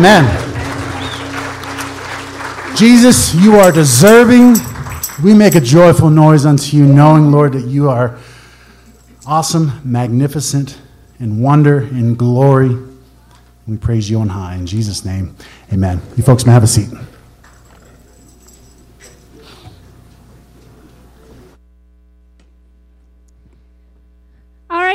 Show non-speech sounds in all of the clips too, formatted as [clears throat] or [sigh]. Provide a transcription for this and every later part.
Amen. Jesus, you are deserving. We make a joyful noise unto you, knowing, Lord, that you are awesome, magnificent, in wonder, in glory. We praise you on high. In Jesus' name, amen. You folks may have a seat.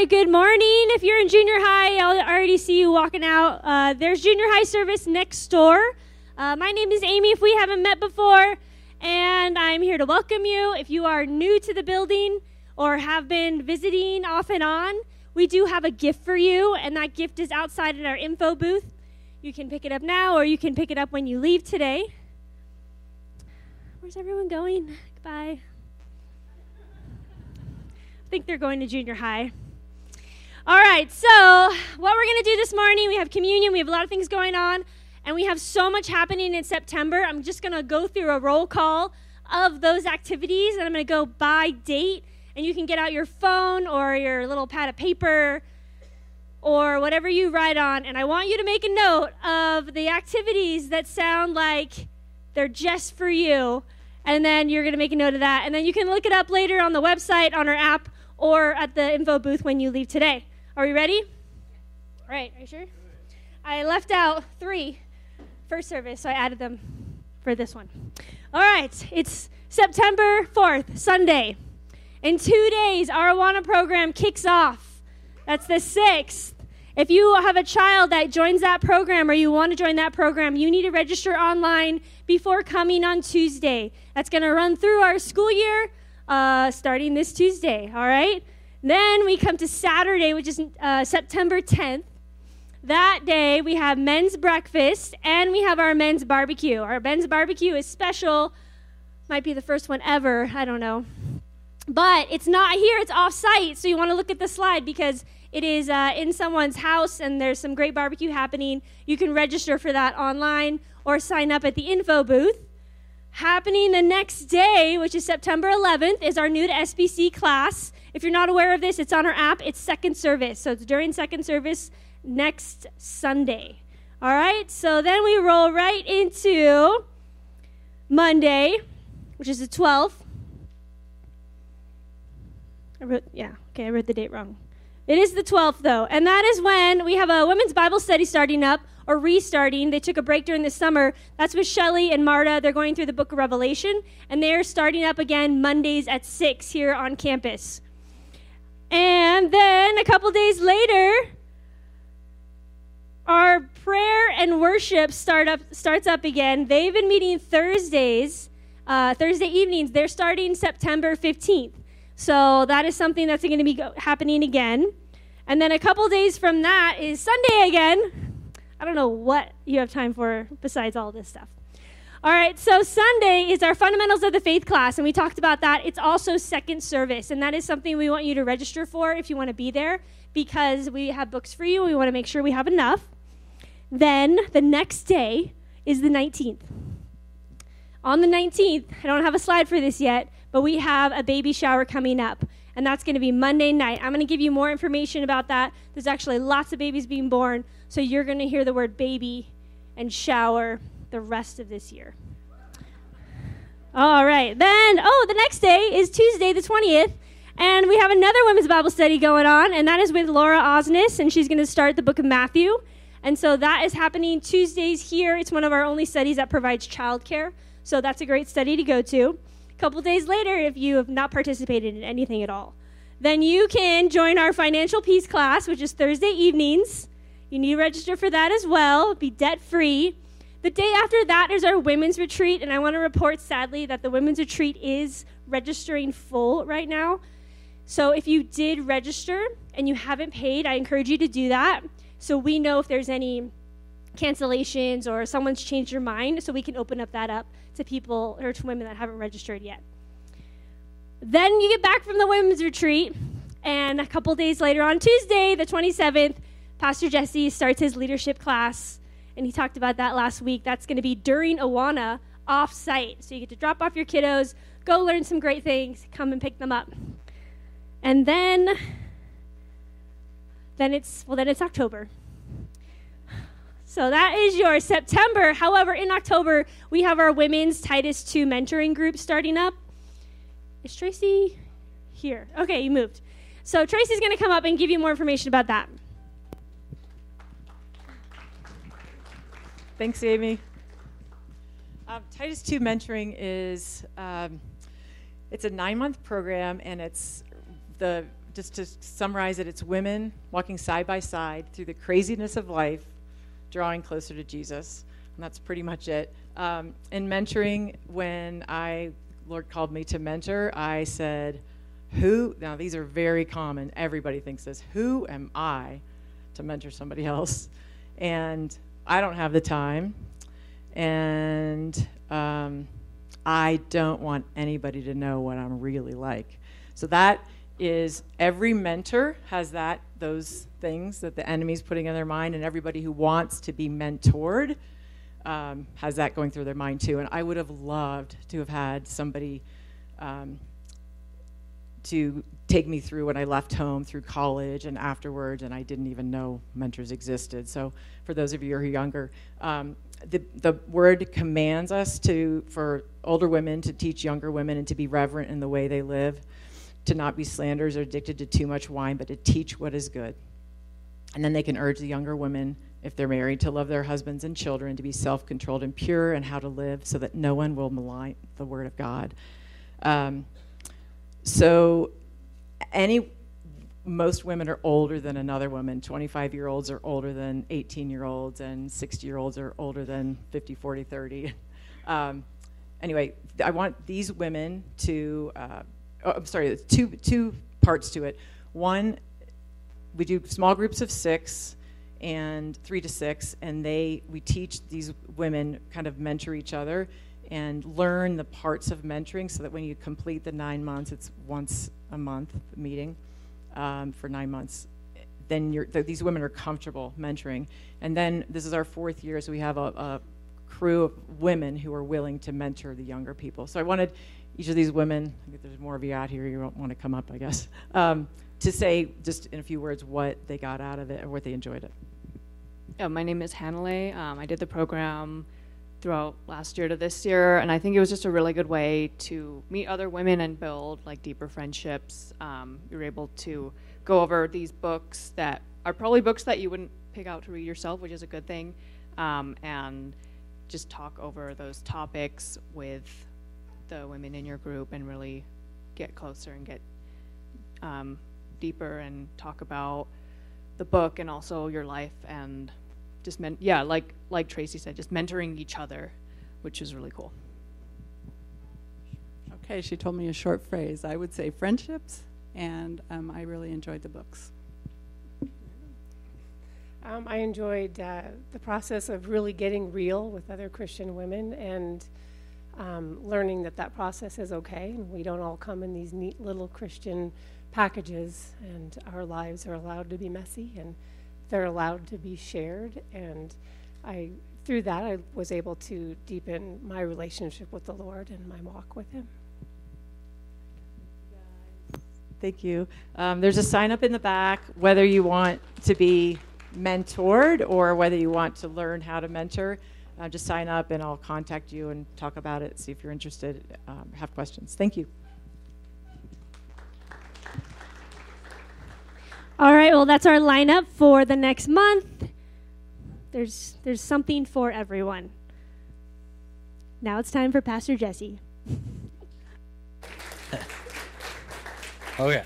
Good morning. If you're in junior high, I already see you walking out. Uh, there's junior high service next door. Uh, my name is Amy, if we haven't met before, and I'm here to welcome you. If you are new to the building or have been visiting off and on, we do have a gift for you, and that gift is outside in our info booth. You can pick it up now, or you can pick it up when you leave today. Where's everyone going? Goodbye. I think they're going to junior high. All right, so what we're going to do this morning, we have communion, we have a lot of things going on, and we have so much happening in September. I'm just going to go through a roll call of those activities, and I'm going to go by date, and you can get out your phone or your little pad of paper or whatever you write on, and I want you to make a note of the activities that sound like they're just for you. And then you're going to make a note of that. And then you can look it up later on the website, on our app, or at the info booth when you leave today. Are we ready? All right, are you sure? I left out three first service, so I added them for this one. All right, it's September 4th, Sunday. In two days, our Awana program kicks off. That's the 6th. If you have a child that joins that program or you want to join that program, you need to register online before coming on Tuesday. That's going to run through our school year uh, starting this Tuesday, all right? Then we come to Saturday, which is uh, September 10th. That day, we have men's breakfast and we have our men's barbecue. Our men's barbecue is special, might be the first one ever, I don't know. But it's not here, it's off site. So you want to look at the slide because it is uh, in someone's house and there's some great barbecue happening. You can register for that online or sign up at the info booth. Happening the next day, which is September 11th, is our new to SBC class. If you're not aware of this, it's on our app. It's second service. So it's during second service next Sunday. All right? So then we roll right into Monday, which is the 12th. I wrote, yeah, okay, I wrote the date wrong. It is the 12th, though, and that is when we have a women's Bible study starting up or restarting. They took a break during the summer. That's with Shelly and Marta. They're going through the book of Revelation, and they are starting up again Mondays at 6 here on campus. And then a couple days later, our prayer and worship start up, starts up again. They've been meeting Thursdays, uh, Thursday evenings. They're starting September 15th. So that is something that's going to be happening again. And then a couple days from that is Sunday again. I don't know what you have time for besides all this stuff. All right, so Sunday is our Fundamentals of the Faith class, and we talked about that. It's also second service, and that is something we want you to register for if you want to be there because we have books for you. We want to make sure we have enough. Then the next day is the 19th. On the 19th, I don't have a slide for this yet, but we have a baby shower coming up, and that's going to be Monday night. I'm going to give you more information about that. There's actually lots of babies being born, so you're going to hear the word baby and shower the rest of this year. All right. Then, oh, the next day is Tuesday, the 20th, and we have another women's Bible study going on, and that is with Laura Osnes, and she's going to start the book of Matthew. And so that is happening Tuesdays here. It's one of our only studies that provides childcare. So that's a great study to go to. A couple days later, if you have not participated in anything at all, then you can join our financial peace class, which is Thursday evenings. You need to register for that as well, be debt free. The day after that is our women's retreat, and I want to report sadly that the women's retreat is registering full right now. So if you did register and you haven't paid, I encourage you to do that so we know if there's any cancellations or someone's changed their mind so we can open up that up to people or to women that haven't registered yet. Then you get back from the women's retreat, and a couple days later on Tuesday, the 27th, Pastor Jesse starts his leadership class and he talked about that last week. That's going to be during Awana off site. So you get to drop off your kiddos, go learn some great things, come and pick them up. And then then it's well then it's October. So that is your September. However, in October, we have our women's Titus 2 mentoring group starting up. Is Tracy here? Okay, you moved. So Tracy's going to come up and give you more information about that. Thanks, Amy. Um, Titus 2 mentoring is um, it's a nine-month program, and it's the just to summarize it, it's women walking side by side through the craziness of life, drawing closer to Jesus, and that's pretty much it. Um, in mentoring, when I Lord called me to mentor, I said, "Who?" Now these are very common. Everybody thinks this. Who am I to mentor somebody else? And I don't have the time, and um, I don't want anybody to know what I'm really like. So that is every mentor has that those things that the enemy's putting in their mind, and everybody who wants to be mentored um, has that going through their mind too. And I would have loved to have had somebody um, to take me through when I left home through college and afterwards, and I didn't even know mentors existed. So, for those of you who are younger, um, the, the word commands us to, for older women, to teach younger women and to be reverent in the way they live, to not be slanderers or addicted to too much wine, but to teach what is good. And then they can urge the younger women, if they're married, to love their husbands and children, to be self controlled and pure, and how to live so that no one will malign the word of God. Um, so, any most women are older than another woman. 25 year olds are older than 18 year olds, and 60 year olds are older than 50, 40, 30. [laughs] Um, anyway, I want these women to, uh, oh, I'm sorry, two, two parts to it. One, we do small groups of six and three to six, and they we teach these women kind of mentor each other and learn the parts of mentoring so that when you complete the nine months, it's once a month meeting um, for nine months, then these women are comfortable mentoring. And then this is our fourth year, so we have a, a crew of women who are willing to mentor the younger people. So I wanted each of these women, I think there's more of you out here, you don't want to come up, I guess, um, to say just in a few words what they got out of it or what they enjoyed it. Yeah, my name is Hanley. Um, I did the program throughout last year to this year, and I think it was just a really good way to meet other women and build like deeper friendships. Um, you're able to go over these books that are probably books that you wouldn't pick out to read yourself, which is a good thing, um, and just talk over those topics with the women in your group and really get closer and get um, deeper and talk about the book and also your life and just men- yeah, like like Tracy said, just mentoring each other, which is really cool. Okay, she told me a short phrase. I would say friendships, and um, I really enjoyed the books. Um, I enjoyed uh, the process of really getting real with other Christian women and um, learning that that process is okay, and we don't all come in these neat little Christian packages, and our lives are allowed to be messy and they're allowed to be shared. And I, through that, I was able to deepen my relationship with the Lord and my walk with Him. Thank you. Um, there's a sign up in the back whether you want to be mentored or whether you want to learn how to mentor. Uh, just sign up and I'll contact you and talk about it, see if you're interested, um, have questions. Thank you. All right, well, that's our lineup for the next month. There's, there's something for everyone. Now it's time for Pastor Jesse. oh, yeah.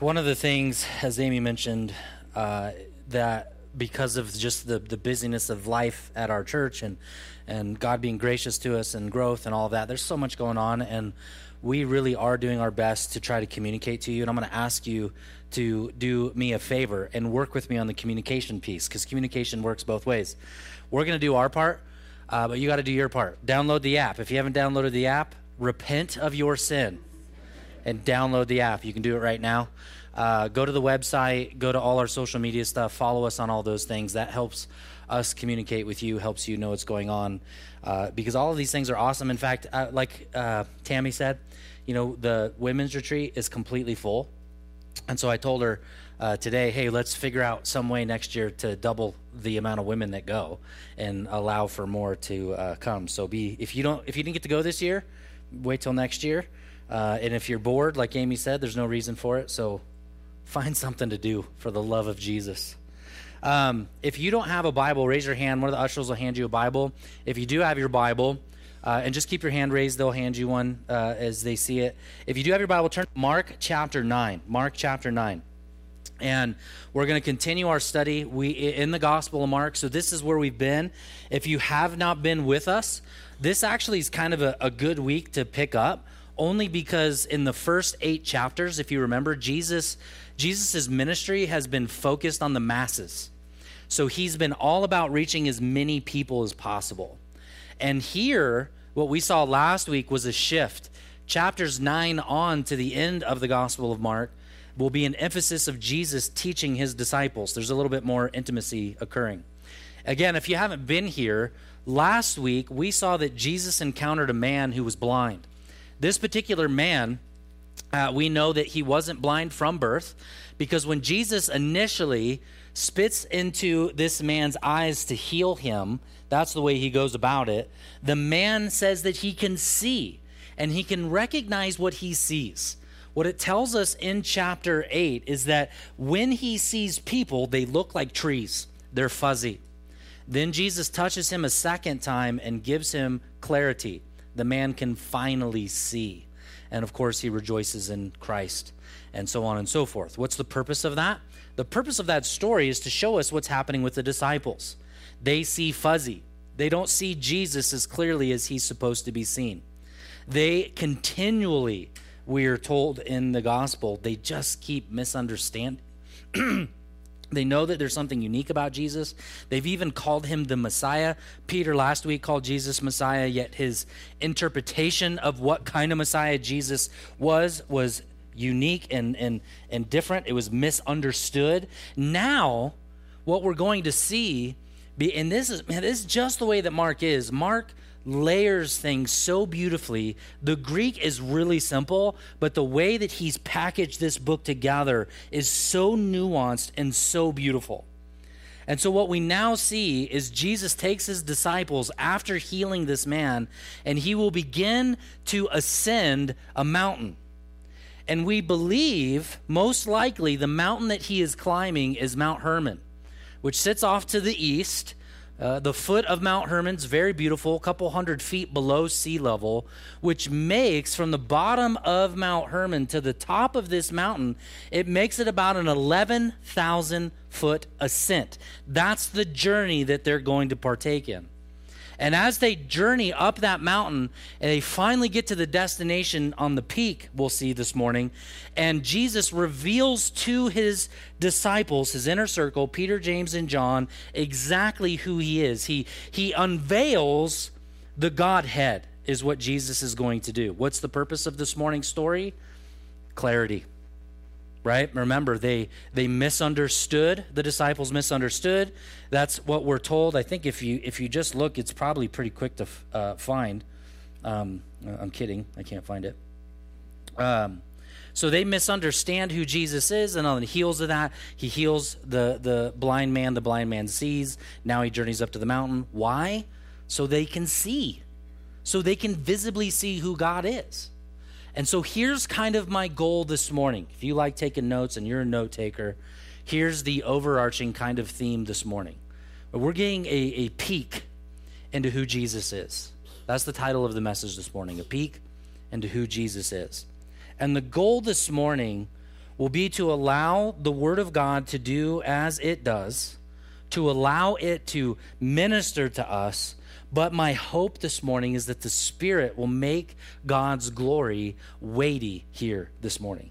One of the things, as Amy mentioned, uh, that because of just the, the busyness of life at our church and, and God being gracious to us and growth and all of that, there's so much going on. And we really are doing our best to try to communicate to you. And I'm going to ask you to do me a favor and work with me on the communication piece because communication works both ways. We're going to do our part, uh, but you got to do your part. Download the app. If you haven't downloaded the app, repent of your sin and download the app. You can do it right now. Uh, go to the website, go to all our social media stuff, follow us on all those things. That helps us communicate with you, helps you know what's going on, uh, because all of these things are awesome. In fact, uh, like uh, Tammy said, you know, the women's retreat is completely full And so I told her uh, today, hey, let's figure out some way next year to double the amount of women that go and allow for more to uh, come. So be if you don't if you didn't get to go this year, wait till next year. And if you're bored, like Amy said, there's no reason for it. So find something to do for the love of Jesus. Um, if you don't have a Bible, raise your hand. One of the ushers will hand you a Bible. If you do have your Bible, uh, and just keep your hand raised, they'll hand you one uh, as they see it. If you do have your Bible, turn Mark chapter 9. Mark chapter 9. And we're going to continue our study we, in the Gospel of Mark. So, this is where we've been. If you have not been with us, this actually is kind of a, a good week to pick up only because in the first eight chapters, if you remember, Jesus Jesus' ministry has been focused on the masses. So he's been all about reaching as many people as possible. And here, what we saw last week was a shift. Chapters 9 on to the end of the Gospel of Mark will be an emphasis of Jesus teaching his disciples. There's a little bit more intimacy occurring. Again, if you haven't been here, last week we saw that Jesus encountered a man who was blind. This particular man uh, we know that he wasn't blind from birth because when Jesus initially spits into this man's eyes to heal him, that's the way he goes about it. The man says that he can see and he can recognize what he sees. What it tells us in chapter 8 is that when he sees people, they look like trees, they're fuzzy. Then Jesus touches him a second time and gives him clarity. The man can finally see. And of course, he rejoices in Christ, and so on and so forth. What's the purpose of that? The purpose of that story is to show us what's happening with the disciples. They see fuzzy, they don't see Jesus as clearly as he's supposed to be seen. They continually, we are told in the gospel, they just keep misunderstanding. [clears throat] They know that there's something unique about Jesus. They've even called him the Messiah. Peter last week called Jesus Messiah, yet his interpretation of what kind of Messiah Jesus was was unique and, and, and different. It was misunderstood. Now, what we're going to see, be, and this is, man, this is just the way that Mark is. Mark layers things so beautifully. The Greek is really simple, but the way that he's packaged this book together is so nuanced and so beautiful. And so, what we now see is Jesus takes his disciples after healing this man, and he will begin to ascend a mountain. And we believe, most likely, the mountain that he is climbing is Mount Hermon, which sits off to the east uh, the foot of Mount Hermon's very beautiful, a couple hundred feet below sea level, which makes from the bottom of Mount Hermon to the top of this mountain, it makes it about an 11,000 foot ascent. That's the journey that they're going to partake in. And as they journey up that mountain, and they finally get to the destination on the peak, we'll see this morning, and Jesus reveals to his disciples, his inner circle, Peter, James, and John, exactly who he is. He, he unveils the Godhead, is what Jesus is going to do. What's the purpose of this morning's story? Clarity right? Remember they they misunderstood the disciples misunderstood. That's what we're told. I think if you if you just look it's probably pretty quick to uh, find. Um, i'm kidding. I can't find it. Um, so they misunderstand who jesus is and on the heels of that he heals the the blind man the blind man sees. Now he journeys up to the mountain. Why? So they can see. So they can visibly see who god is and so here's kind of my goal this morning. If you like taking notes and you're a note taker, here's the overarching kind of theme this morning. We're getting a, a peek into who Jesus is. That's the title of the message this morning a peek into who Jesus is. And the goal this morning will be to allow the Word of God to do as it does, to allow it to minister to us but my hope this morning is that the Spirit will make God's glory weighty here this morning.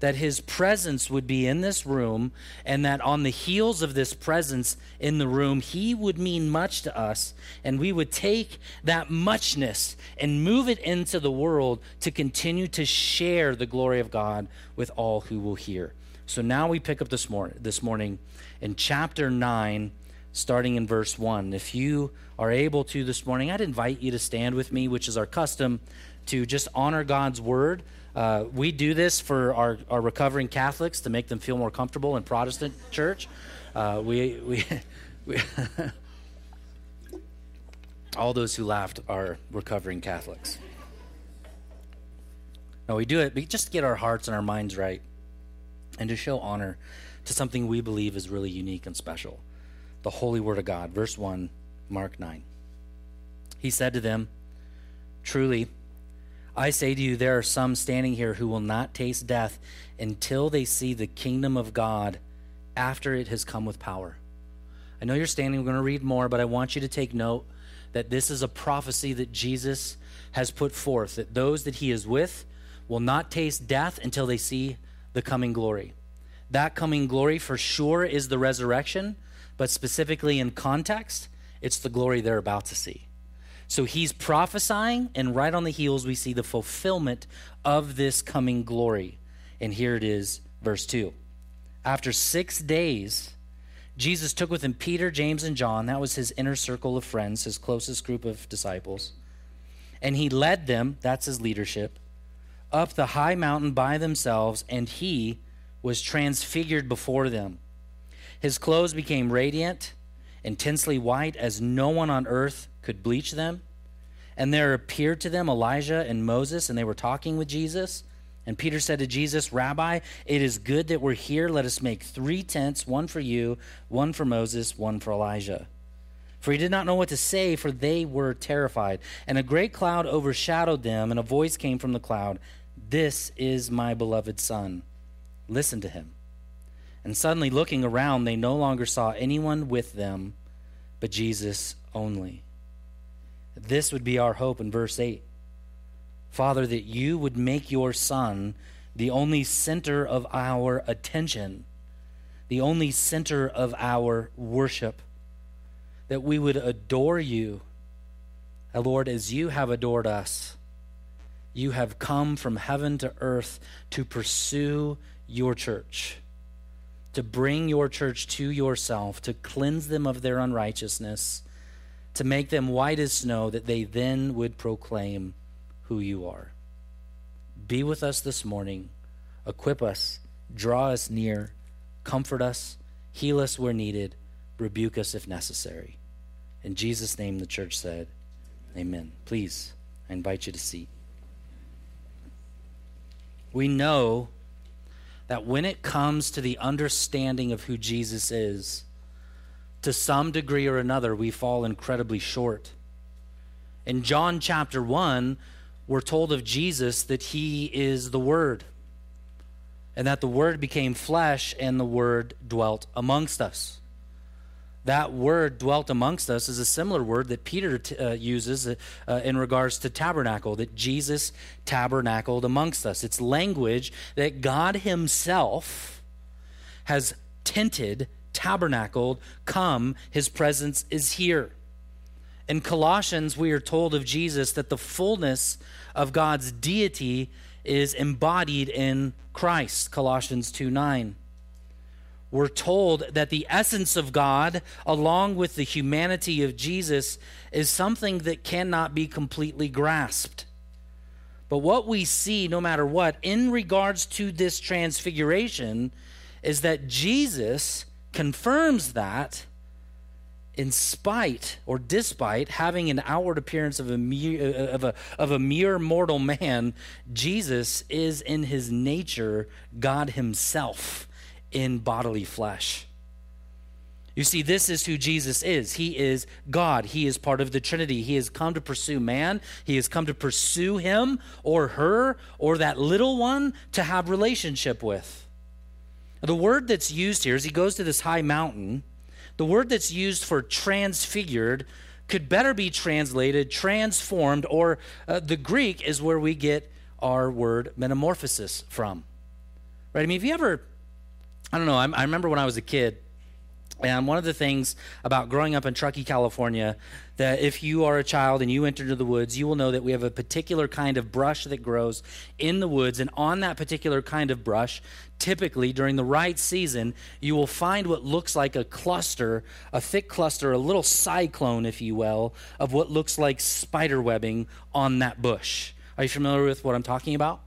That His presence would be in this room, and that on the heels of this presence in the room, He would mean much to us, and we would take that muchness and move it into the world to continue to share the glory of God with all who will hear. So now we pick up this morning, this morning in chapter 9 starting in verse 1. If you are able to this morning, I'd invite you to stand with me, which is our custom, to just honor God's word. Uh, we do this for our, our recovering Catholics to make them feel more comfortable in Protestant church. Uh, we, we, [laughs] we [laughs] all those who laughed are recovering Catholics. No, we do it just to get our hearts and our minds right and to show honor to something we believe is really unique and special the holy word of God. Verse 1, Mark 9. He said to them, Truly, I say to you, there are some standing here who will not taste death until they see the kingdom of God after it has come with power. I know you're standing, we're going to read more, but I want you to take note that this is a prophecy that Jesus has put forth, that those that he is with will not taste death until they see the coming glory. That coming glory for sure is the resurrection, but specifically in context, it's the glory they're about to see. So he's prophesying, and right on the heels, we see the fulfillment of this coming glory. And here it is, verse 2. After six days, Jesus took with him Peter, James, and John. That was his inner circle of friends, his closest group of disciples. And he led them, that's his leadership, up the high mountain by themselves, and he was transfigured before them. His clothes became radiant, intensely white, as no one on earth could bleach them. And there appeared to them Elijah and Moses, and they were talking with Jesus. And Peter said to Jesus, Rabbi, it is good that we're here. Let us make three tents one for you, one for Moses, one for Elijah. For he did not know what to say, for they were terrified. And a great cloud overshadowed them, and a voice came from the cloud This is my beloved Son Listen to him. And suddenly, looking around, they no longer saw anyone with them but Jesus only. This would be our hope in verse 8. Father, that you would make your Son the only center of our attention, the only center of our worship, that we would adore you, Lord, as you have adored us. You have come from heaven to earth to pursue your church, to bring your church to yourself, to cleanse them of their unrighteousness, to make them white as snow, that they then would proclaim who you are. Be with us this morning, equip us, draw us near, comfort us, heal us where needed, rebuke us if necessary. In Jesus' name, the church said, Amen. Please, I invite you to seat. We know that when it comes to the understanding of who Jesus is, to some degree or another, we fall incredibly short. In John chapter 1, we're told of Jesus that he is the Word, and that the Word became flesh and the Word dwelt amongst us that word dwelt amongst us is a similar word that Peter t- uh, uses uh, uh, in regards to tabernacle, that Jesus tabernacled amongst us. It's language that God Himself has tented, tabernacled, come, His presence is here. In Colossians, we are told of Jesus that the fullness of God's deity is embodied in Christ, Colossians 2 9 we're told that the essence of God, along with the humanity of Jesus, is something that cannot be completely grasped. But what we see, no matter what, in regards to this transfiguration, is that Jesus confirms that in spite or despite having an outward appearance of a mere, uh, of a, of a mere mortal man, Jesus is in his nature God himself in bodily flesh. You see, this is who Jesus is. He is God. He is part of the Trinity. He has come to pursue man. He has come to pursue him or her or that little one to have relationship with. The word that's used here, as he goes to this high mountain, the word that's used for transfigured could better be translated transformed, or uh, the Greek is where we get our word metamorphosis from. Right? I mean, if you ever I don't know. I, I remember when I was a kid, And one of the things about growing up in Truckee, California, that if you are a child and you enter into the woods, you will know that we have a particular kind of brush that grows in the woods. And on that particular kind of brush, typically during the right season, you will find what looks like a cluster, a thick cluster, a little cyclone, if you will, of what looks like spider webbing on that bush. Are you familiar with what I'm talking about?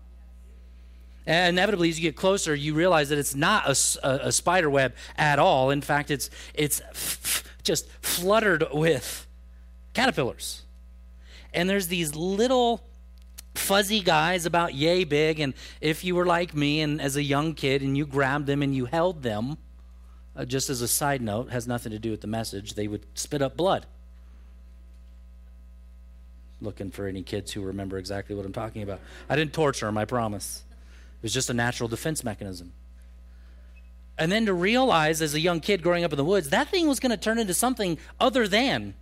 And inevitably, as you get closer, you realize that it's not a, a, a spider web at all. In fact, it's, it's f- just fluttered with caterpillars. And there's these little fuzzy guys about yay big. And if you were like me and as a young kid and you grabbed them and you held them, uh, just as a side note, has nothing to do with the message, they would spit up blood. Looking for any kids who remember exactly what I'm talking about. I didn't torture them, I promise. It was just a natural defense mechanism. And then to realize as a young kid growing up in the woods, that thing was going to turn into something other than.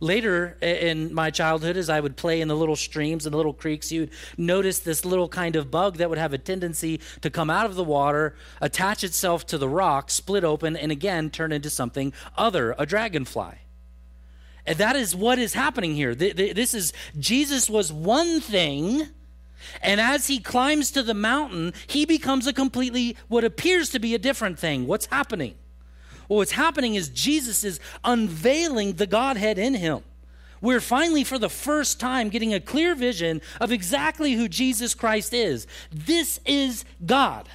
Later in my childhood, as I would play in the little streams and the little creeks, you'd notice this little kind of bug that would have a tendency to come out of the water, attach itself to the rock, split open, and again turn into something other, a dragonfly. And that is what is happening here. This is Jesus was one thing and as he climbs to the mountain, he becomes a completely, what appears to be a different thing. What's happening? Well, what's happening is Jesus is unveiling the Godhead in him. We're finally, for the first time, getting a clear vision of exactly who Jesus Christ is. This is God.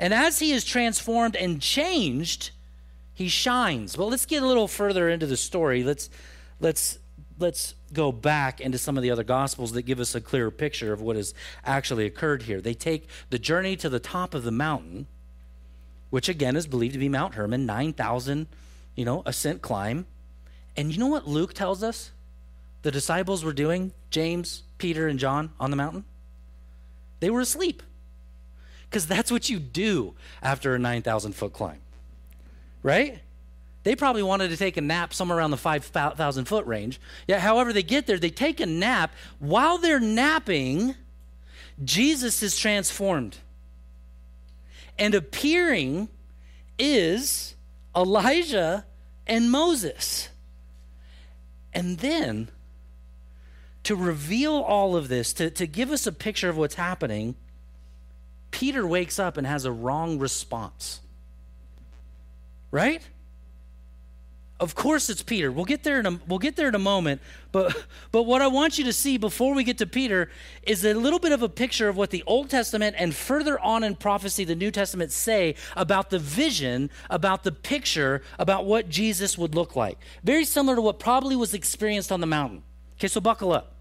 And as he is transformed and changed, he shines. Well, let's get a little further into the story. Let's let's let's go back into some of the other gospels that give us a clearer picture of what has actually occurred here. They take the journey to the top of the mountain, which again is believed to be Mount Hermon, 9,000, you know, ascent climb. And you know what Luke tells us the disciples were doing, James, Peter, and John on the mountain? They were asleep. Because that's what you do after a 9,000 foot climb, right? They probably wanted to take a nap somewhere around the 5,000 foot range. Yeah, however, they get there, they take a nap. While they're napping, Jesus is transformed. And appearing is Elijah and Moses. And then, to reveal all of this, to, to give us a picture of what's happening, Peter wakes up and has a wrong response. Right? Of course it's Peter. We'll get there in a we'll get there in a moment, but but what I want you to see before we get to Peter is a little bit of a picture of what the Old Testament and further on in prophecy the New Testament say about the vision, about the picture, about what Jesus would look like. Very similar to what probably was experienced on the mountain. Okay, so buckle up.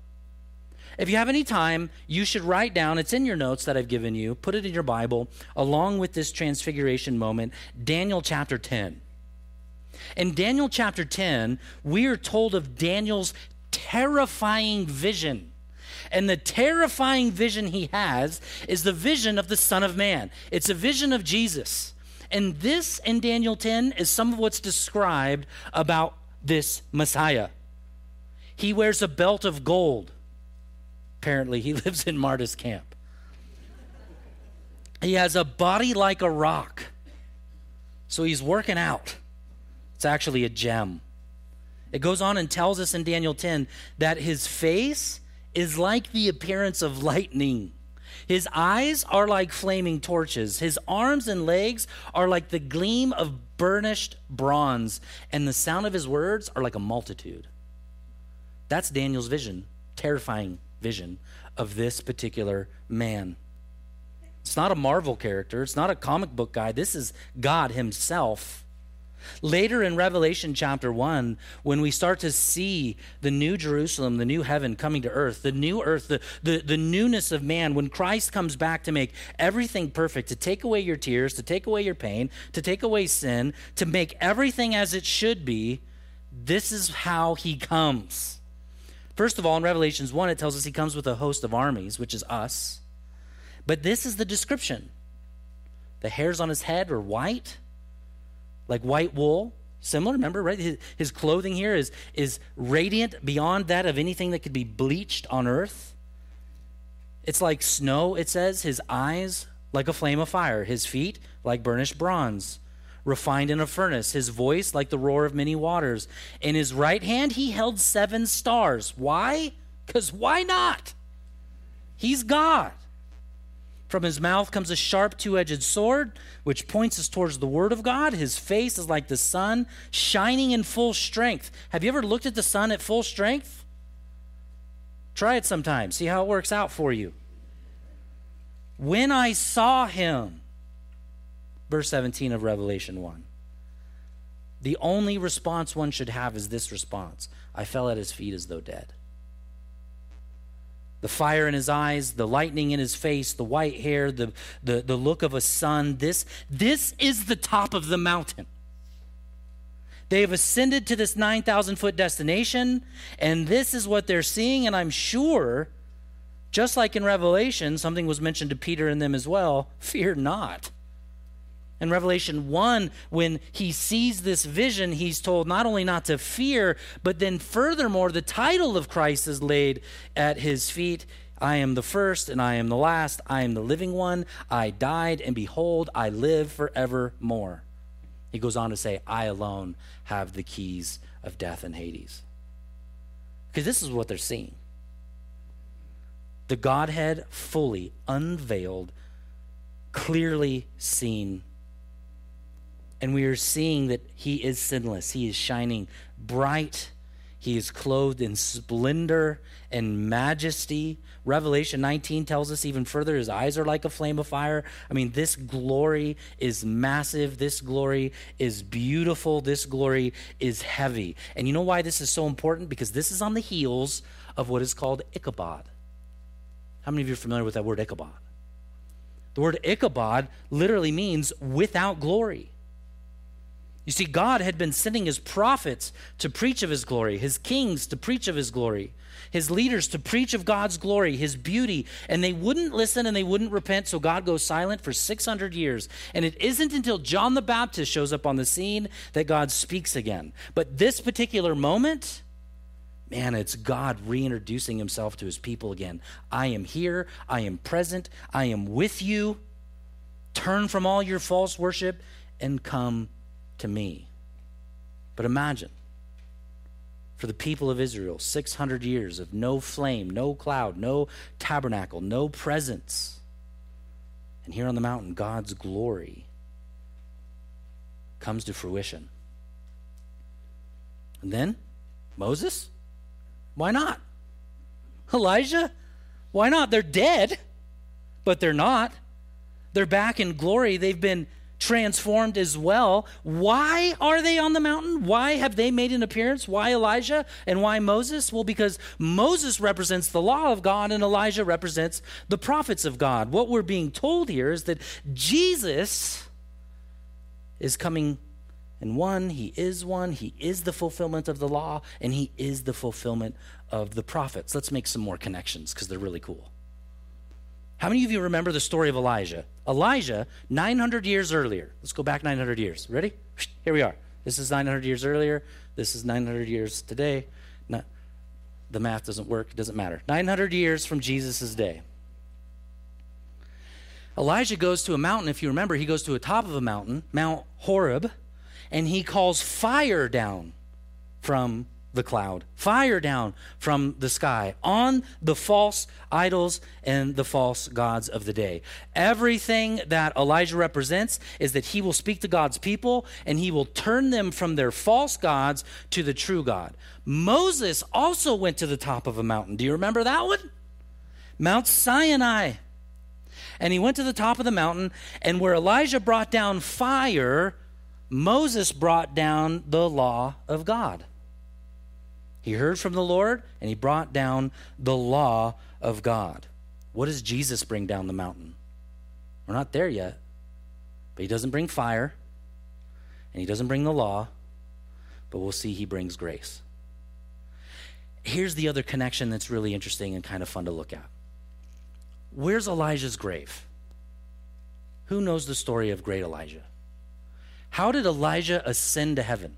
If you have any time, you should write down, it's in your notes that I've given you, put it in your Bible, along with this transfiguration moment, Daniel chapter 10. In Daniel chapter 10, we are told of Daniel's terrifying vision. And the terrifying vision he has is the vision of the Son of Man. It's a vision of Jesus. And this in Daniel 10 is some of what's described about this Messiah. He wears a belt of gold. Apparently, he [laughs] lives in Marta's camp. He has a body like a rock. So he's working out. It's actually a gem. It goes on and tells us in Daniel 10 that his face is like the appearance of lightning. His eyes are like flaming torches. His arms and legs are like the gleam of burnished bronze. And the sound of his words are like a multitude. That's Daniel's vision, terrifying vision of this particular man. It's not a Marvel character, it's not a comic book guy. This is God Himself Later in Revelation chapter 1, when we start to see the new Jerusalem, the new heaven coming to earth, the new earth, the, the, the newness of man, when Christ comes back to make everything perfect, to take away your tears, to take away your pain, to take away sin, to make everything as it should be, this is how he comes. First of all, in Revelations 1, it tells us he comes with a host of armies, which is us. But this is the description the hairs on his head are white like white wool similar remember right his, his, clothing here is is radiant beyond that of anything that could be bleached on earth it's like snow it says his eyes like a flame of fire his feet like burnished bronze refined in a furnace, his voice like the roar of many waters. In his right hand, he held seven stars. Why? Because why not? He's God. From his mouth comes a sharp two edged sword, which points us towards the Word of God. His face is like the sun, shining in full strength. Have you ever looked at the sun at full strength? Try it sometime. See how it works out for you. When I saw him, verse 17 of Revelation 1, the only response one should have is this response I fell at his feet as though dead the fire in his eyes, the lightning in his face, the white hair, the, the, the look of a sun. This, this is the top of the mountain. They have ascended to this 9,000 foot destination, and this is what they're seeing. And I'm sure, just like in Revelation, something was mentioned to Peter and them as well fear not. In Revelation 1, when he sees this vision, he's told not only not to fear, but then furthermore, the title of Christ is laid at his feet. I am the first and I am the last. I am the living one. I died, and behold, I live forevermore. He goes on to say, I alone have the keys of death and Hades. Because this is what they're seeing the Godhead fully unveiled, clearly seen and we are seeing that he is sinless. He is shining bright. He is clothed in splendor and majesty. Revelation 19 tells us even further his eyes are like a flame of fire. I mean, this glory is massive. This glory is beautiful. This glory is heavy. And you know why this is so important? Because this is on the heels of what is called Ichabod. How many of you are familiar with that word Ichabod? The word Ichabod literally means without glory. You see, God had been sending his prophets to preach of his glory, his kings to preach of his glory, his leaders to preach of God's glory, his beauty, and they wouldn't listen and they wouldn't repent, so God goes silent for 600 years. And it isn't until John the Baptist shows up on the scene that God speaks again. But this particular moment, man, it's God reintroducing himself to his people again. I am here, I am present, I am with you. Turn from all your false worship and come to me. But imagine for the people of Israel 600 years of no flame, no cloud, no tabernacle, no presence. And here on the mountain, God's glory comes to fruition. And then Moses? Why not? Elijah? Why not? They're dead, but they're not. They're back in glory. They've been transformed as well. Why are they on the mountain? Why have they made an appearance? Why Elijah and why Moses? Well, because Moses represents the law of God and Elijah represents the prophets of God. What we're being told here is that Jesus is coming and one, he is one, he is the fulfillment of the law, and he is the fulfillment of the prophets. Let's make some more connections because they're really cool. How many of you remember the story of Elijah? Elijah, 900 years earlier. Let's go back 900 years. Ready? Here we are. This is 900 years earlier. This is 900 years today. The math doesn't work. It doesn't matter. 900 years from Jesus' day. Elijah goes to a mountain. If you remember, he goes to the top of a mountain, Mount Horeb, and he calls fire down from the cloud, fire down from the sky on the false idols and the false gods of the day. Everything that Elijah represents is that he will speak to God's people and he will turn them from their false gods to the true God. Moses also went to the top of a mountain. Do you remember that one? Mount Sinai. And he went to the top of the mountain, and where Elijah brought down fire, Moses brought down the law of God. He heard from the Lord and he brought down the law of God. What does Jesus bring down the mountain? We're not there yet. But he doesn't bring fire and he doesn't bring the law, but we'll see he brings grace. Here's the other connection that's really interesting and kind of fun to look at. Where's Elijah's grave? Who knows the story of great Elijah? How did Elijah ascend to heaven?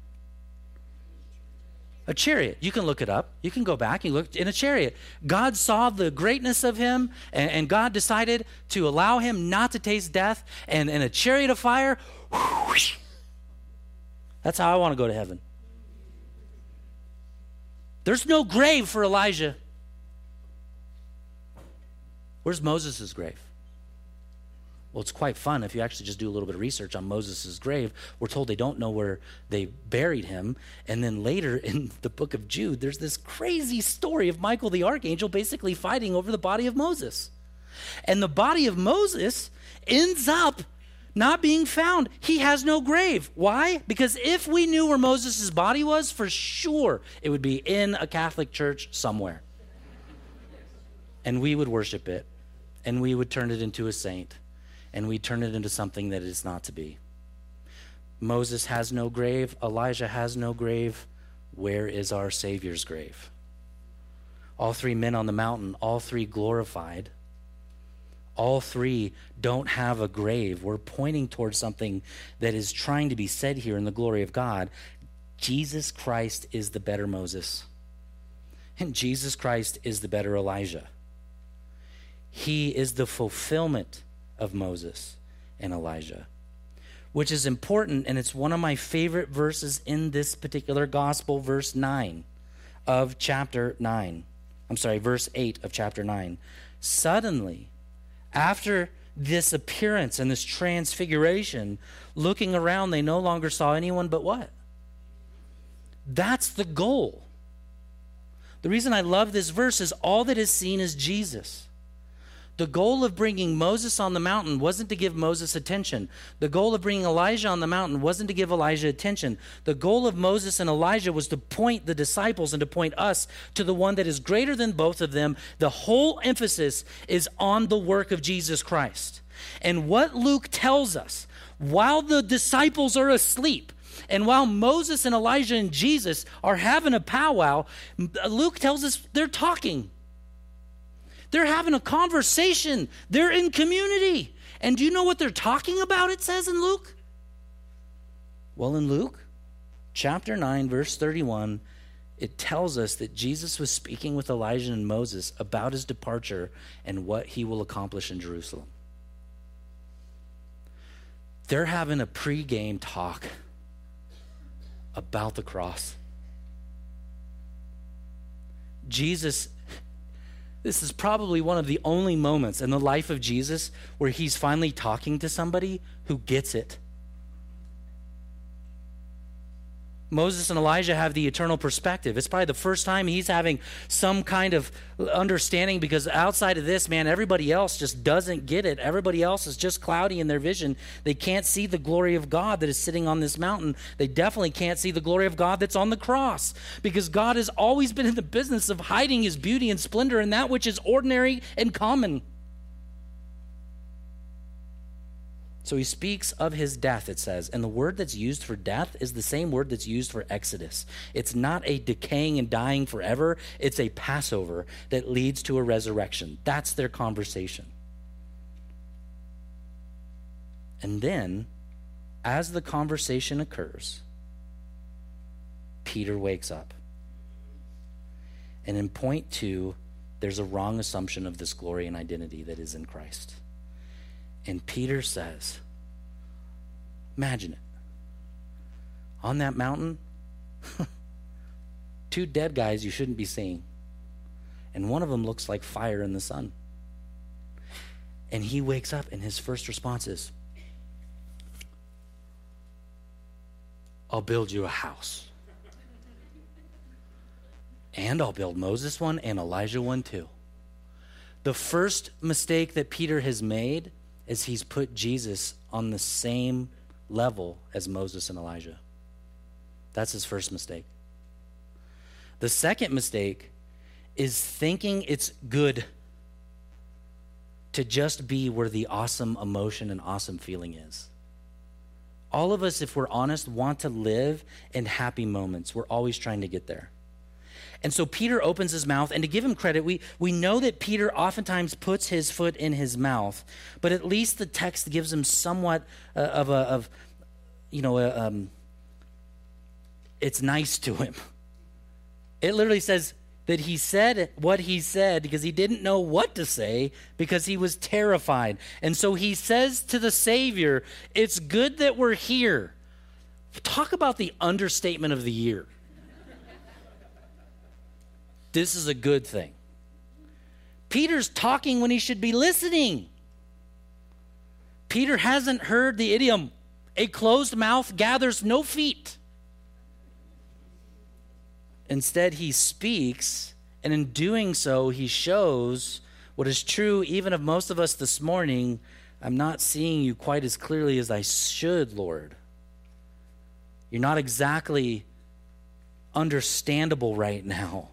A chariot. You can look it up. You can go back and look in a chariot. God saw the greatness of him, and, and God decided to allow him not to taste death. And in a chariot of fire, whoosh, That's how I want to go to heaven. There's no grave for Elijah. Where's Moses' grave? Well, it's quite fun if you actually just do a little bit of research on Moses' grave. We're told they don't know where they buried him. And then later [laughs] in the book of Jude, there's this crazy story of Michael the archangel basically fighting over the body of Moses. And the body of Moses ends up not being found. He has no grave. Why? Because if we knew where Moses' body was, for sure it would be in a Catholic church somewhere. And we would worship it, and we would turn it into a saint and we turn it into something that it is not to be. Moses has no grave, Elijah has no grave. Where is our Savior's grave? All three men on the mountain, all three glorified. All three don't have a grave. We're pointing towards something that is trying to be said here in the glory of God. Jesus Christ is the better Moses, and Jesus Christ is the better Elijah. He is the fulfillment of Moses and Elijah, which is important, and it's one of my favorite verses in this particular gospel, verse 9 of chapter 9. I'm sorry, verse 8 of chapter 9. Suddenly, after this appearance and this transfiguration, looking around, they no longer saw anyone but what? That's the goal. The reason I love this verse is all that is seen is Jesus. The goal of bringing Moses on the mountain wasn't to give Moses attention. The goal of bringing Elijah on the mountain wasn't to give Elijah attention. The goal of Moses and Elijah was to point the disciples and to point us to the one that is greater than both of them. The whole emphasis is on the work of Jesus Christ. And what Luke tells us, while the disciples are asleep, and while Moses and Elijah and Jesus are having a powwow, Luke tells us they're talking. They're having a conversation, they're in community. And do you know what they're talking about? It says in Luke. Well, in Luke chapter 9, verse 31, it tells us that Jesus was speaking with Elijah and Moses about his departure and what he will accomplish in Jerusalem. They're having a pre-game talk about the cross. Jesus this is probably one of the only moments in the life of Jesus where he's finally talking to somebody who gets it. Moses and Elijah have the eternal perspective. It's probably the first time he's having some kind of understanding because outside of this, man, everybody else just doesn't get it. Everybody else is just cloudy in their vision. They can't see the glory of God that is sitting on this mountain. They definitely can't see the glory of God that's on the cross because God has always been in the business of hiding his beauty and splendor in that which is ordinary and common. So he speaks of his death, it says. And the word that's used for death is the same word that's used for Exodus. It's not a decaying and dying forever, it's a Passover that leads to a resurrection. That's their conversation. And then, as the conversation occurs, Peter wakes up. And in point two, there's a wrong assumption of this glory and identity that is in Christ. And Peter says, Imagine it. On that mountain, [laughs] two dead guys you shouldn't be seeing. And one of them looks like fire in the sun. And he wakes up, and his first response is, I'll build you a house. And I'll build Moses one and Elijah one too. The first mistake that Peter has made is he's put Jesus on the same level as Moses and Elijah. That's his first mistake. The second mistake is thinking it's good to just be where the awesome emotion and awesome feeling is. All of us, if we're honest, want to live in happy moments. We're always trying to get there. And so Peter opens his mouth, and to give him credit, we, we know that Peter oftentimes puts his foot in his mouth, but at least the text gives him somewhat uh, of a, of, you know, a, um, it's nice to him. It literally says that he said what he said because he didn't know what to say because he was terrified. And so he says to the Savior, It's good that we're here. Talk about the understatement of the year. This is a good thing. Peter's talking when he should be listening. Peter hasn't heard the idiom, a closed mouth gathers no feet. Instead, he speaks, and in doing so, he shows what is true even of most of us this morning. I'm not seeing you quite as clearly as I should, Lord. You're not exactly understandable right now.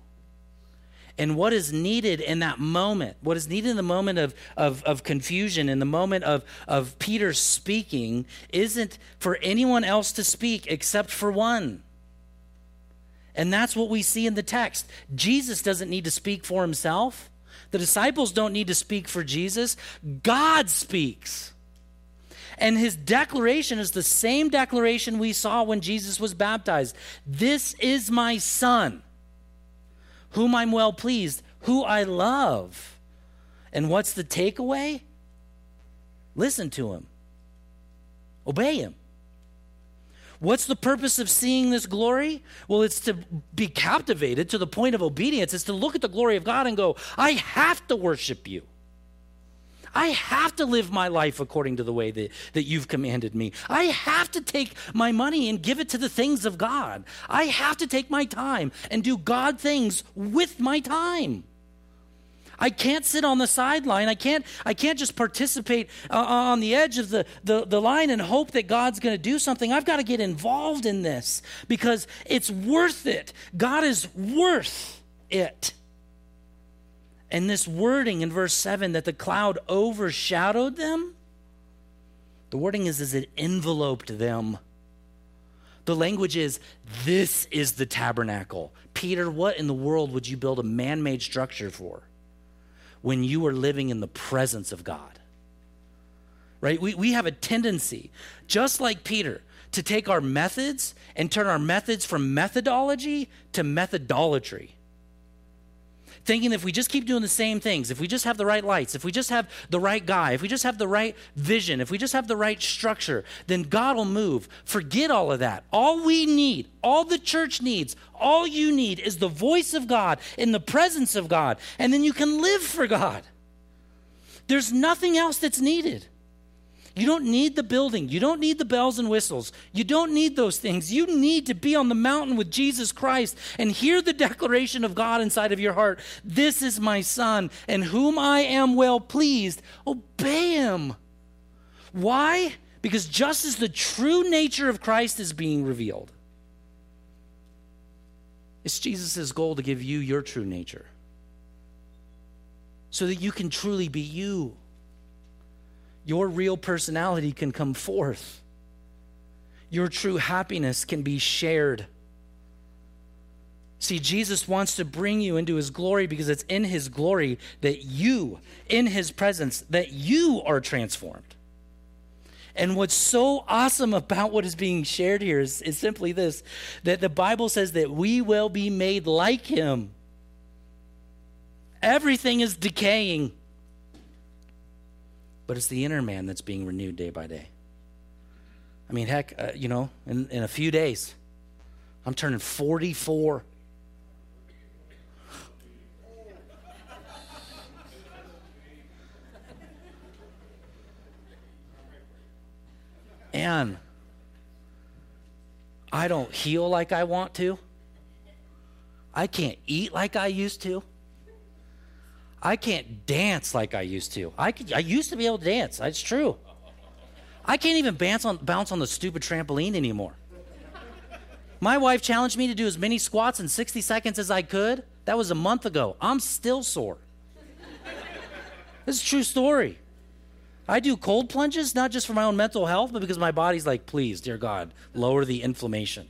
And what is needed in that moment, what is needed in the moment of, of, of confusion, in the moment of, of Peter speaking, isn't for anyone else to speak except for one. And that's what we see in the text. Jesus doesn't need to speak for himself. The disciples don't need to speak for Jesus. God speaks. And his declaration is the same declaration we saw when Jesus was baptized This is my son, whom I'm well pleased, who I love. And what's the takeaway? Listen to him, obey him. What's the purpose of seeing this glory? Well, it's to be captivated to the point of obedience. It's to look at the glory of God and go, I have to worship you. I have to live my life according to the way that, that you've commanded me. I have to take my money and give it to the things of God. I have to take my time and do God things with my time. I can't sit on the sideline. I can't, I can't just participate uh, on the edge of the, the, the line and hope that God's going to do something. I've got to get involved in this because it's worth it. God is worth it. And this wording in verse 7 that the cloud overshadowed them, the wording is as it enveloped them. The language is, this is the tabernacle. Peter, what in the world would you build a man made structure for? when you are living in the presence of God. Right? We, we have a tendency, just like Peter, to take our methods and turn our methods from methodology to methodolatry thinking if we just keep doing the same things, if we just have the right lights, if we just have the right guy, if we just have the right vision, if we just have the right structure, then God will move. Forget all of that. All we need, all the church needs, all you need is the voice of God in the presence of God, and then you can live for God. There's nothing else that's needed. You don't need the building. You don't need the bells and whistles. You don't need those things. You need to be on the mountain with Jesus Christ and hear the declaration of God inside of your heart. This is my son, in whom I am well pleased. Obey him. Why? Because just as the true nature of Christ is being revealed, it's Jesus' goal to give you your true nature so that you can truly be you your real personality can come forth. Your true happiness can be shared. See, Jesus wants to bring you into his glory because it's in his glory that you, in his presence, that you are transformed. And what's so awesome about what is being shared here is, is simply this that the Bible says that we will be made like him. Everything is decaying but it's the inner man that's being renewed day by day. I mean, heck, uh, you know, in, in a few days, I'm turning 44. and I don't heal like I want to. I can't eat like I used to. I can't dance like I used to. I, could, I used to be able to dance. It's true. I can't even bounce on, bounce on the stupid trampoline anymore. My wife challenged me to do as many squats in 60 seconds as I could. That was a month ago. I'm still sore. This is a true story. I do cold plunges, not just for my own mental health, but because my body's like, please, dear God, lower the inflammation.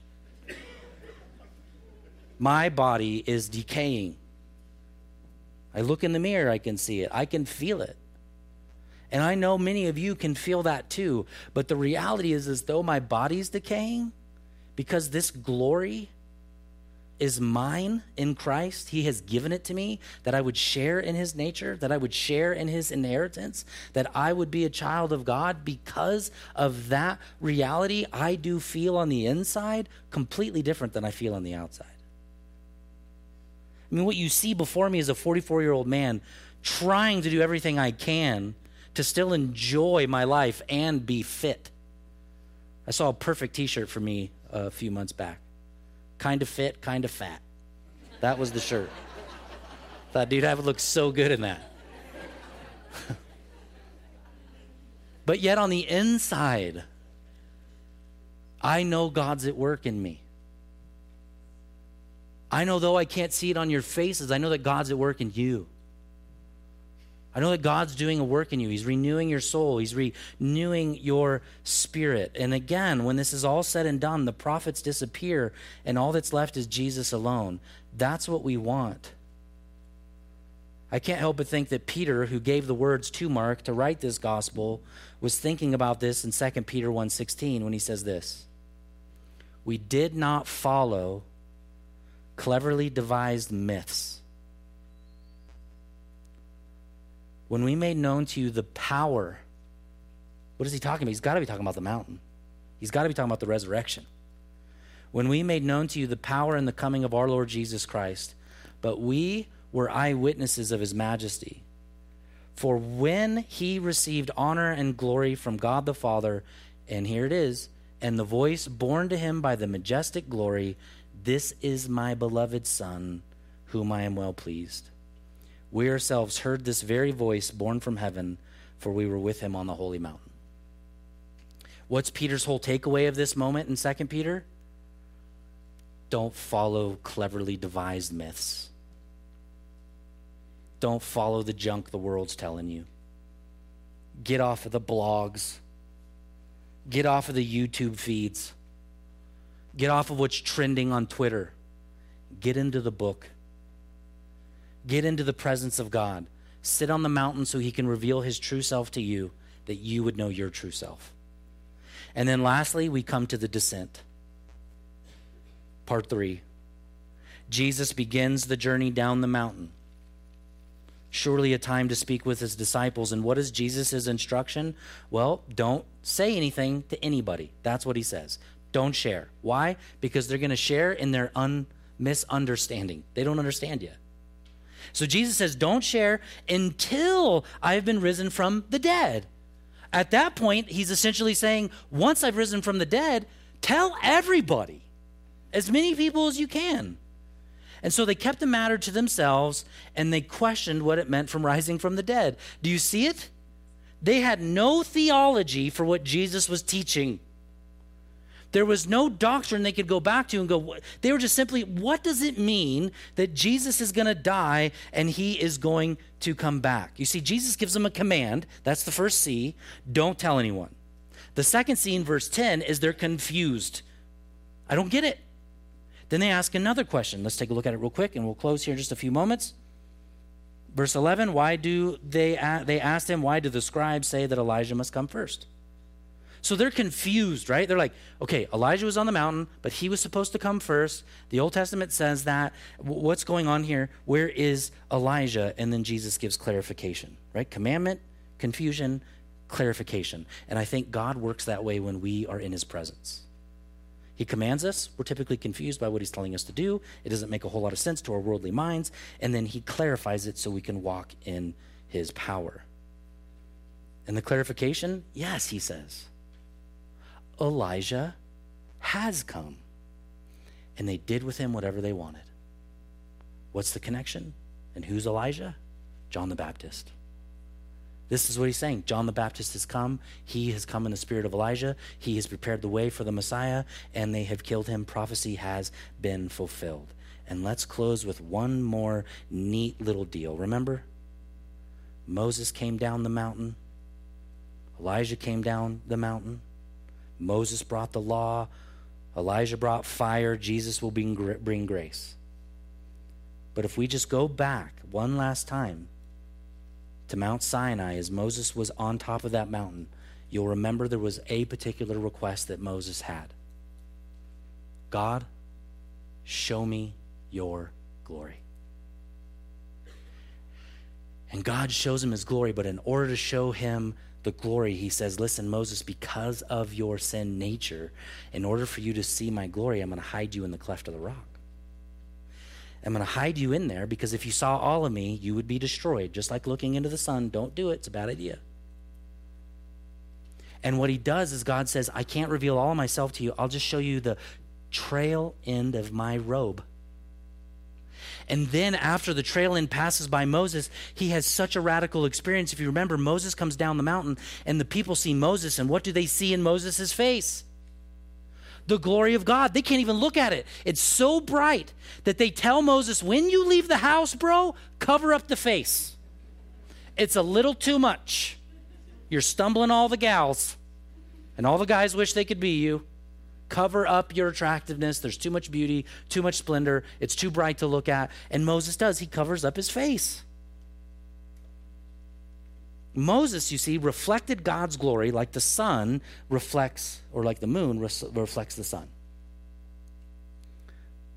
My body is decaying. I look in the mirror, I can see it, I can feel it. And I know many of you can feel that too. But the reality is, as though my body's decaying, because this glory is mine in Christ. He has given it to me that I would share in his nature, that I would share in his inheritance, that I would be a child of God because of that reality. I do feel on the inside completely different than I feel on the outside. I mean, what you see before me is a 44 year old man trying to do everything I can to still enjoy my life and be fit. I saw a perfect t shirt for me a few months back kind of fit, kind of fat. That was the shirt. Thought, dude, I would look so good in that. [laughs] but yet on the inside, I know God's at work in me. I know, though I can't see it on your faces, I know that God's at work in you. I know that God's doing a work in you. He's renewing your soul, He's renewing your spirit. And again, when this is all said and done, the prophets disappear, and all that's left is Jesus alone. That's what we want. I can't help but think that Peter, who gave the words to Mark to write this gospel, was thinking about this in 2 Peter 1:16 when he says this. We did not follow cleverly devised myths when we made known to you the power, what is he talking about? He's got to be talking about the mountain. He's got to be talking about the resurrection. When we made known to you the power and the coming of our Lord Jesus Christ, but we were eyewitnesses of his majesty. For when he received honor and glory from God the Father, and here it is, and the voice borne to him by the majestic glory, This is my beloved Son, whom I am well pleased we ourselves heard this very voice borne from heaven, for we were with him on the holy mountain. What's Peter's whole takeaway of this moment in 2 Peter? Don't follow cleverly devised myths. Don't follow the junk the world's telling you. Get off of the blogs. Get off of the YouTube feeds. Get off of what's trending on Twitter. Get into the book. Get into the presence of God. Sit on the mountain so he can reveal his true self to you, that you would know your true self. And then lastly, we come to the descent. Part three. Jesus begins the journey down the mountain. Surely a time to speak with his disciples. And what is Jesus' instruction? Well, don't say anything to anybody. That's what he says. Don't share. Why? Because they're going to share in their un- misunderstanding. They don't understand yet. So Jesus says, Don't share until I've been risen from the dead. At that point, he's essentially saying, Once I've risen from the dead, tell everybody, as many people as you can. And so they kept the matter to themselves and they questioned what it meant from rising from the dead. Do you see it? They had no theology for what Jesus was teaching. There was no doctrine they could go back to and go, they were just simply, what does it mean that Jesus is going to die and he is going to come back? You see, Jesus gives them a command. That's the first C. Don't tell anyone. The second C in verse 10 is they're confused. I don't get it. Then they ask another question. Let's take a look at it real quick and we'll close here in just a few moments. Verse 11, why do they, they asked him, why do the scribes say that Elijah must come first? So they're confused, right? They're like, okay, Elijah was on the mountain, but he was supposed to come first. The Old Testament says that. What's going on here? Where is Elijah? And then Jesus gives clarification, right? Commandment, confusion, clarification. And I think God works that way when we are in his presence. He commands us. We're typically confused by what he's telling us to do. It doesn't make a whole lot of sense to our worldly minds. And then he clarifies it so we can walk in his power. And the clarification, yes, he says. Elijah has come. And they did with him whatever they wanted. What's the connection? And who's Elijah? John the Baptist. This is what he's saying. John the Baptist has come. He has come in the spirit of Elijah. He has prepared the way for the Messiah, and they have killed him. Prophecy has been fulfilled. And let's close with one more neat little deal. Remember? Moses came down the mountain, Elijah came down the mountain. Moses brought the law, Elijah brought fire, Jesus will bring, bring grace. But if we just go back one last time to Mount Sinai as Moses was on top of that mountain, you'll remember there was a particular request that Moses had God, show me your glory. And God shows him his glory, but in order to show him the glory, he says, Listen, Moses, because of your sin nature, in order for you to see my glory, I'm going to hide you in the cleft of the rock. I'm going to hide you in there because if you saw all of me, you would be destroyed. Just like looking into the sun. Don't do it, it's a bad idea. And what he does is God says, I can't reveal all of myself to you. I'll just show you the trail end of my robe. And then after the trail end passes by Moses, he has such a radical experience. If you remember, Moses comes down the mountain and the people see Moses, and what do they see in Moses' face? The glory of God. They can't even look at it. It's so bright that they tell Moses, when you leave the house, bro, cover up the face. It's a little too much. You're stumbling all the gals, and all the guys wish they could be you cover up your attractiveness. There's too much beauty, too much splendor. It's too bright to look at. And Moses does. He covers up his face. Moses, you see, reflected God's glory like the sun reflects, or like the moon reflects the sun.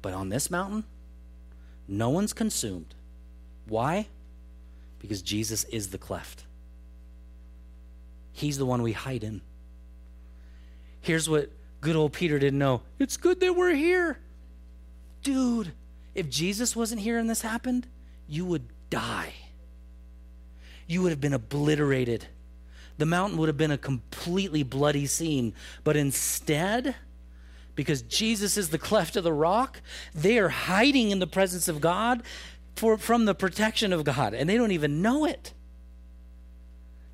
But on this mountain, no one's consumed. Why? Because Jesus is the cleft. He's the one we hide in. Here's what Good old Peter didn't know. It's good that we're here. Dude, if Jesus wasn't here and this happened, you would die. You would have been obliterated. The mountain would have been a completely bloody scene. But instead, because Jesus is the [laughs] cleft of the rock, they are hiding in the presence of God for, from the protection of God, and they don't even know it.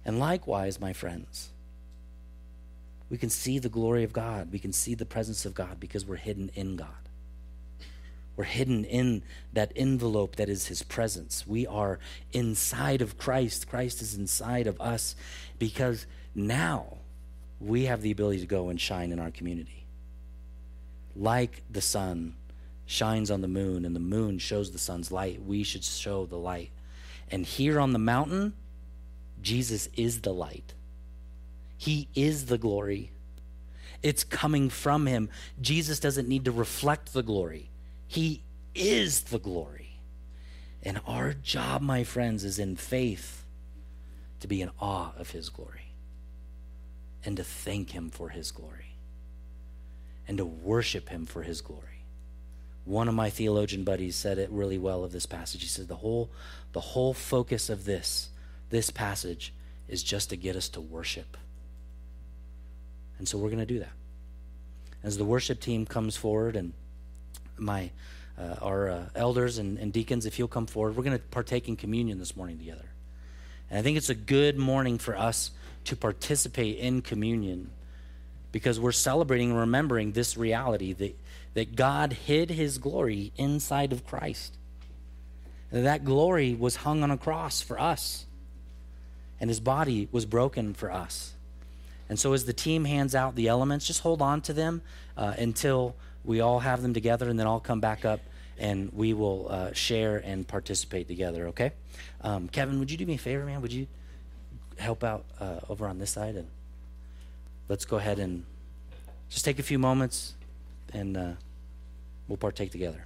And likewise, my friends, we can see the glory of God. We can see the presence of God because we're hidden in God. We're hidden in that envelope that is His presence. We are inside of Christ. Christ is inside of us because now we have the ability to go and shine in our community. Like the sun shines on the moon and the moon shows the sun's light, we should show the light. And here on the mountain, Jesus is the light. He is the glory. It's coming from him. Jesus doesn't need to reflect the glory, He is the glory. And our job, my friends, is in faith to be in awe of His glory and to thank Him for His glory and to worship Him for His glory. One of my theologian buddies said it really well of this passage. He said the whole the whole focus of this this passage is just to get us to worship. And so we're going to do that. As the worship team comes forward and my uh, our uh, elders and, and deacons, if you'll come forward, we're going to partake in communion this morning together. And I think it's a good morning for us to participate in communion because we're celebrating and remembering this reality that, that God hid his glory inside of Christ. And that glory was hung on a cross for us, and his body was broken for us. And so, as the team hands out the elements, just hold on to them uh, until we all have them together, and then I'll come back up and we will uh, share and participate together, okay? Um, Kevin, would you do me a favor, man? Would you help out uh, over on this side? And let's go ahead and just take a few moments and uh, we'll partake together.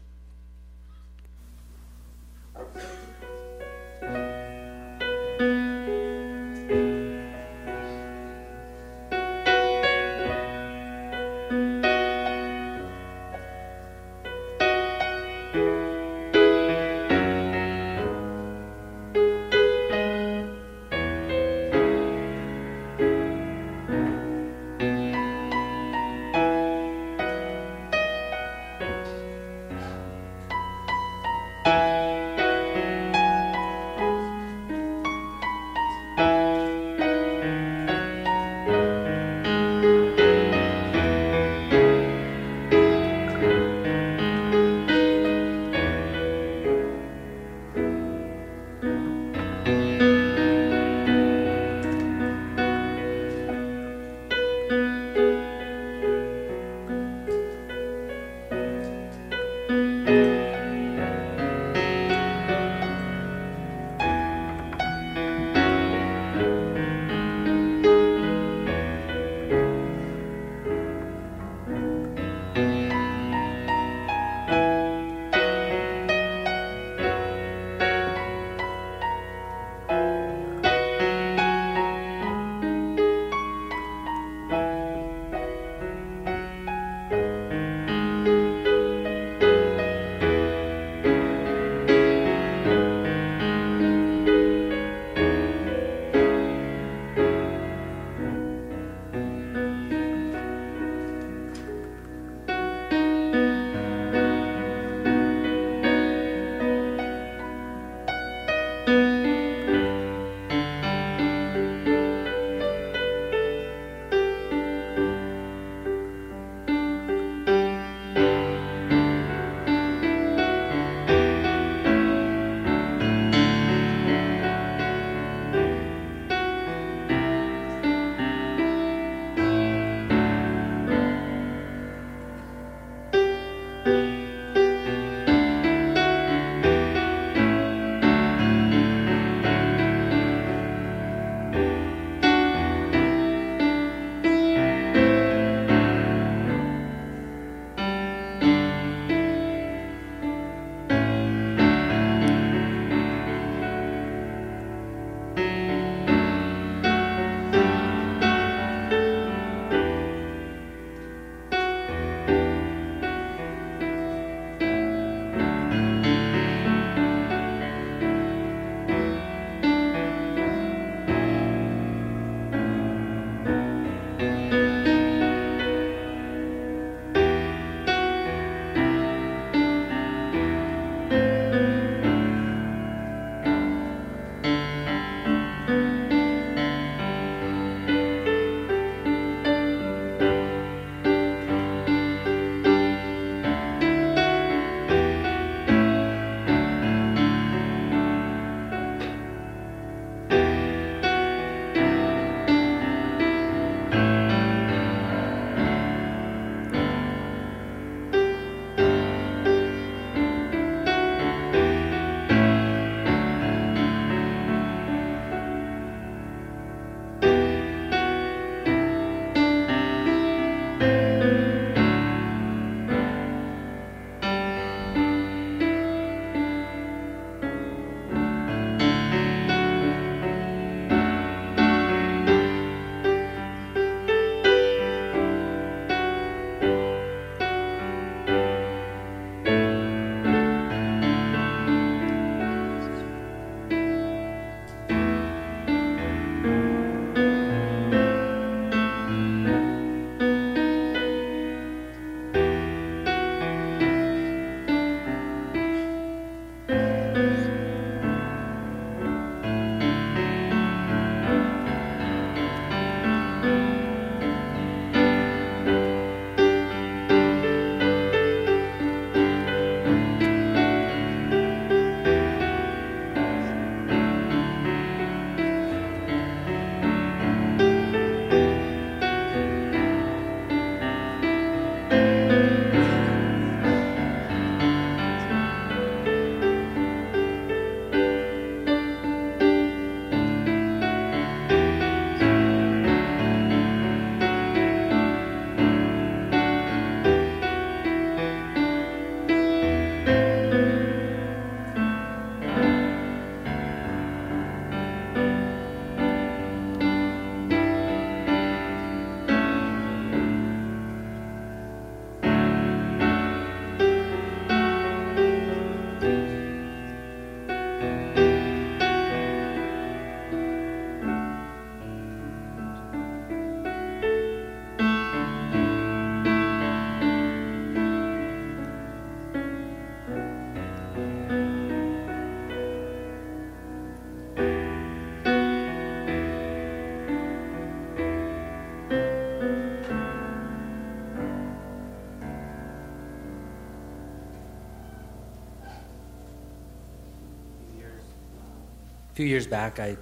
Few years back, I,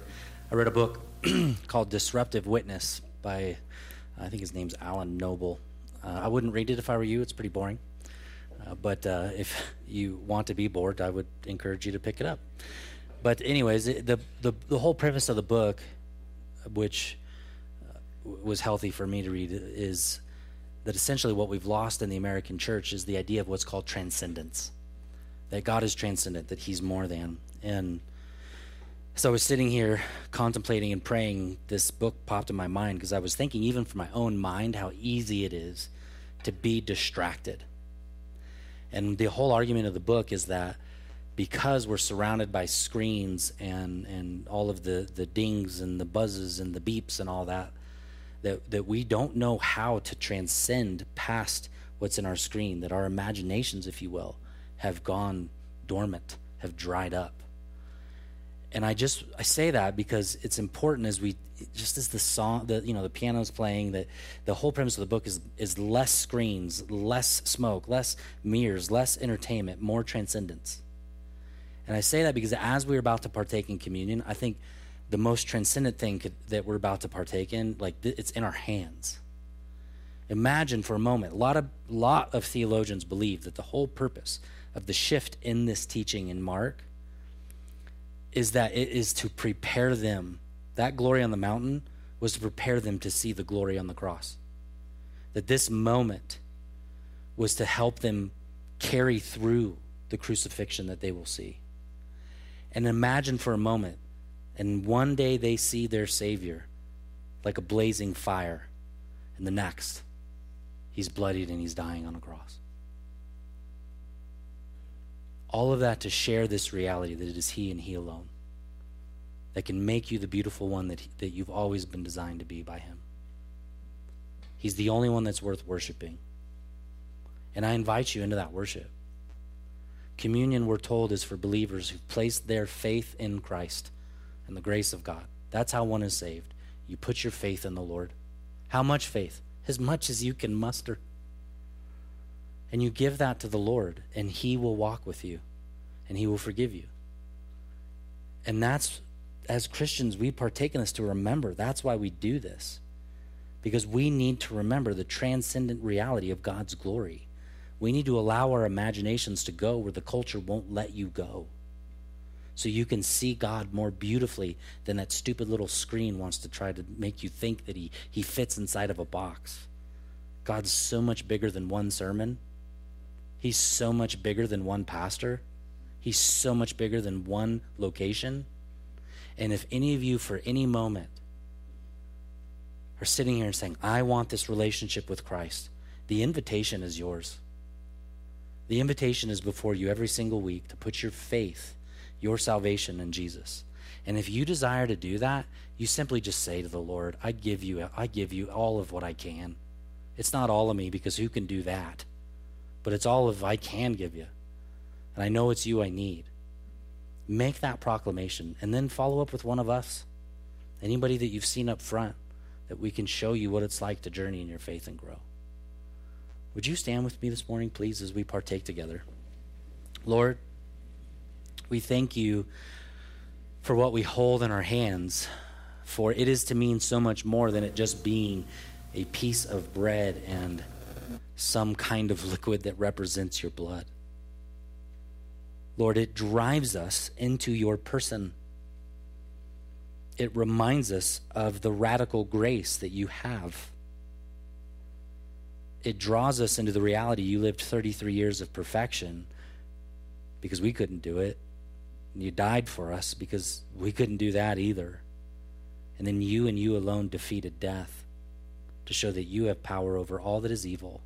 I read a book [clears throat] called Disruptive Witness by, I think his name's Alan Noble. Uh, I wouldn't read it if I were you, it's pretty boring. Uh, but uh, if [laughs] you want to be bored, I would encourage you to pick it up. But, anyways, it, the, the, the whole premise of the book, which uh, was healthy for me to read, is that essentially what we've lost in the American church is the idea of what's called transcendence. That God is transcendent, that He's more than. And so I was sitting here contemplating and praying. This book popped in my mind because I was thinking, even for my own mind, how easy it is to be distracted. And the whole argument of the book is that because we're surrounded by screens and, and all of the, the dings and the buzzes and the beeps and all that, that, that we don't know how to transcend past what's in our screen, that our imaginations, if you will, have gone dormant, have dried up and I just I say that because it's important as we just as the song the you know the piano's playing that the whole premise of the book is is less screens, less smoke, less mirrors, less entertainment, more transcendence. And I say that because as we're about to partake in communion, I think the most transcendent thing could, that we're about to partake in, like th- it's in our hands. Imagine for a moment, a lot of lot of theologians believe that the whole purpose of the shift in this teaching in Mark is that it is to prepare them. That glory on the mountain was to prepare them to see the glory on the cross. That this moment was to help them carry through the crucifixion that they will see. And imagine for a moment, and one day they see their Savior like a blazing fire, and the next, he's bloodied and he's dying on a cross. All of that to share this reality that it is He and He alone that can make you the beautiful one that, he, that you've always been designed to be by Him. He's the only one that's worth worshiping. And I invite you into that worship. Communion, we're told, is for believers who place their faith in Christ and the grace of God. That's how one is saved. You put your faith in the Lord. How much faith? As much as you can muster. And you give that to the Lord, and He will walk with you, and He will forgive you. And that's, as Christians, we partake in this to remember. That's why we do this. Because we need to remember the transcendent reality of God's glory. We need to allow our imaginations to go where the culture won't let you go. So you can see God more beautifully than that stupid little screen wants to try to make you think that he, he fits inside of a box. God's so much bigger than one sermon. He's so much bigger than one pastor. He's so much bigger than one location. And if any of you, for any moment, are sitting here and saying, I want this relationship with Christ, the invitation is yours. The invitation is before you every single week to put your faith, your salvation in Jesus. And if you desire to do that, you simply just say to the Lord, I give you I give you all of what I can. It's not all of me because who can do that? But it's all of I can give you. And I know it's you I need. Make that proclamation and then follow up with one of us. Anybody that you've seen up front that we can show you what it's like to journey in your faith and grow. Would you stand with me this morning, please, as we partake together? Lord, we thank you for what we hold in our hands, for it is to mean so much more than it just being a piece of bread and some kind of liquid that represents your blood. Lord, it drives us into your person. It reminds us of the radical grace that you have. It draws us into the reality you lived 33 years of perfection because we couldn't do it. You died for us because we couldn't do that either. And then you and you alone defeated death to show that you have power over all that is evil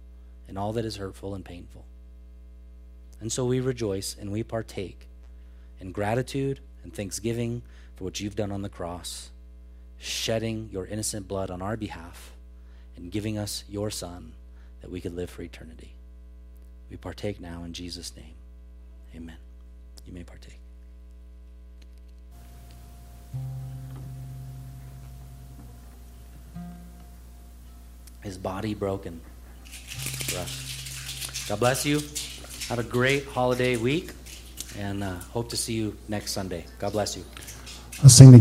and all that is hurtful and painful. And so we rejoice and we partake in gratitude and thanksgiving for what you've done on the cross, shedding your innocent blood on our behalf and giving us your Son that we could live for eternity. We partake now in Jesus' name. Amen. You may partake. His body broken. God bless you. Have a great holiday week, and uh, hope to see you next Sunday. God bless you.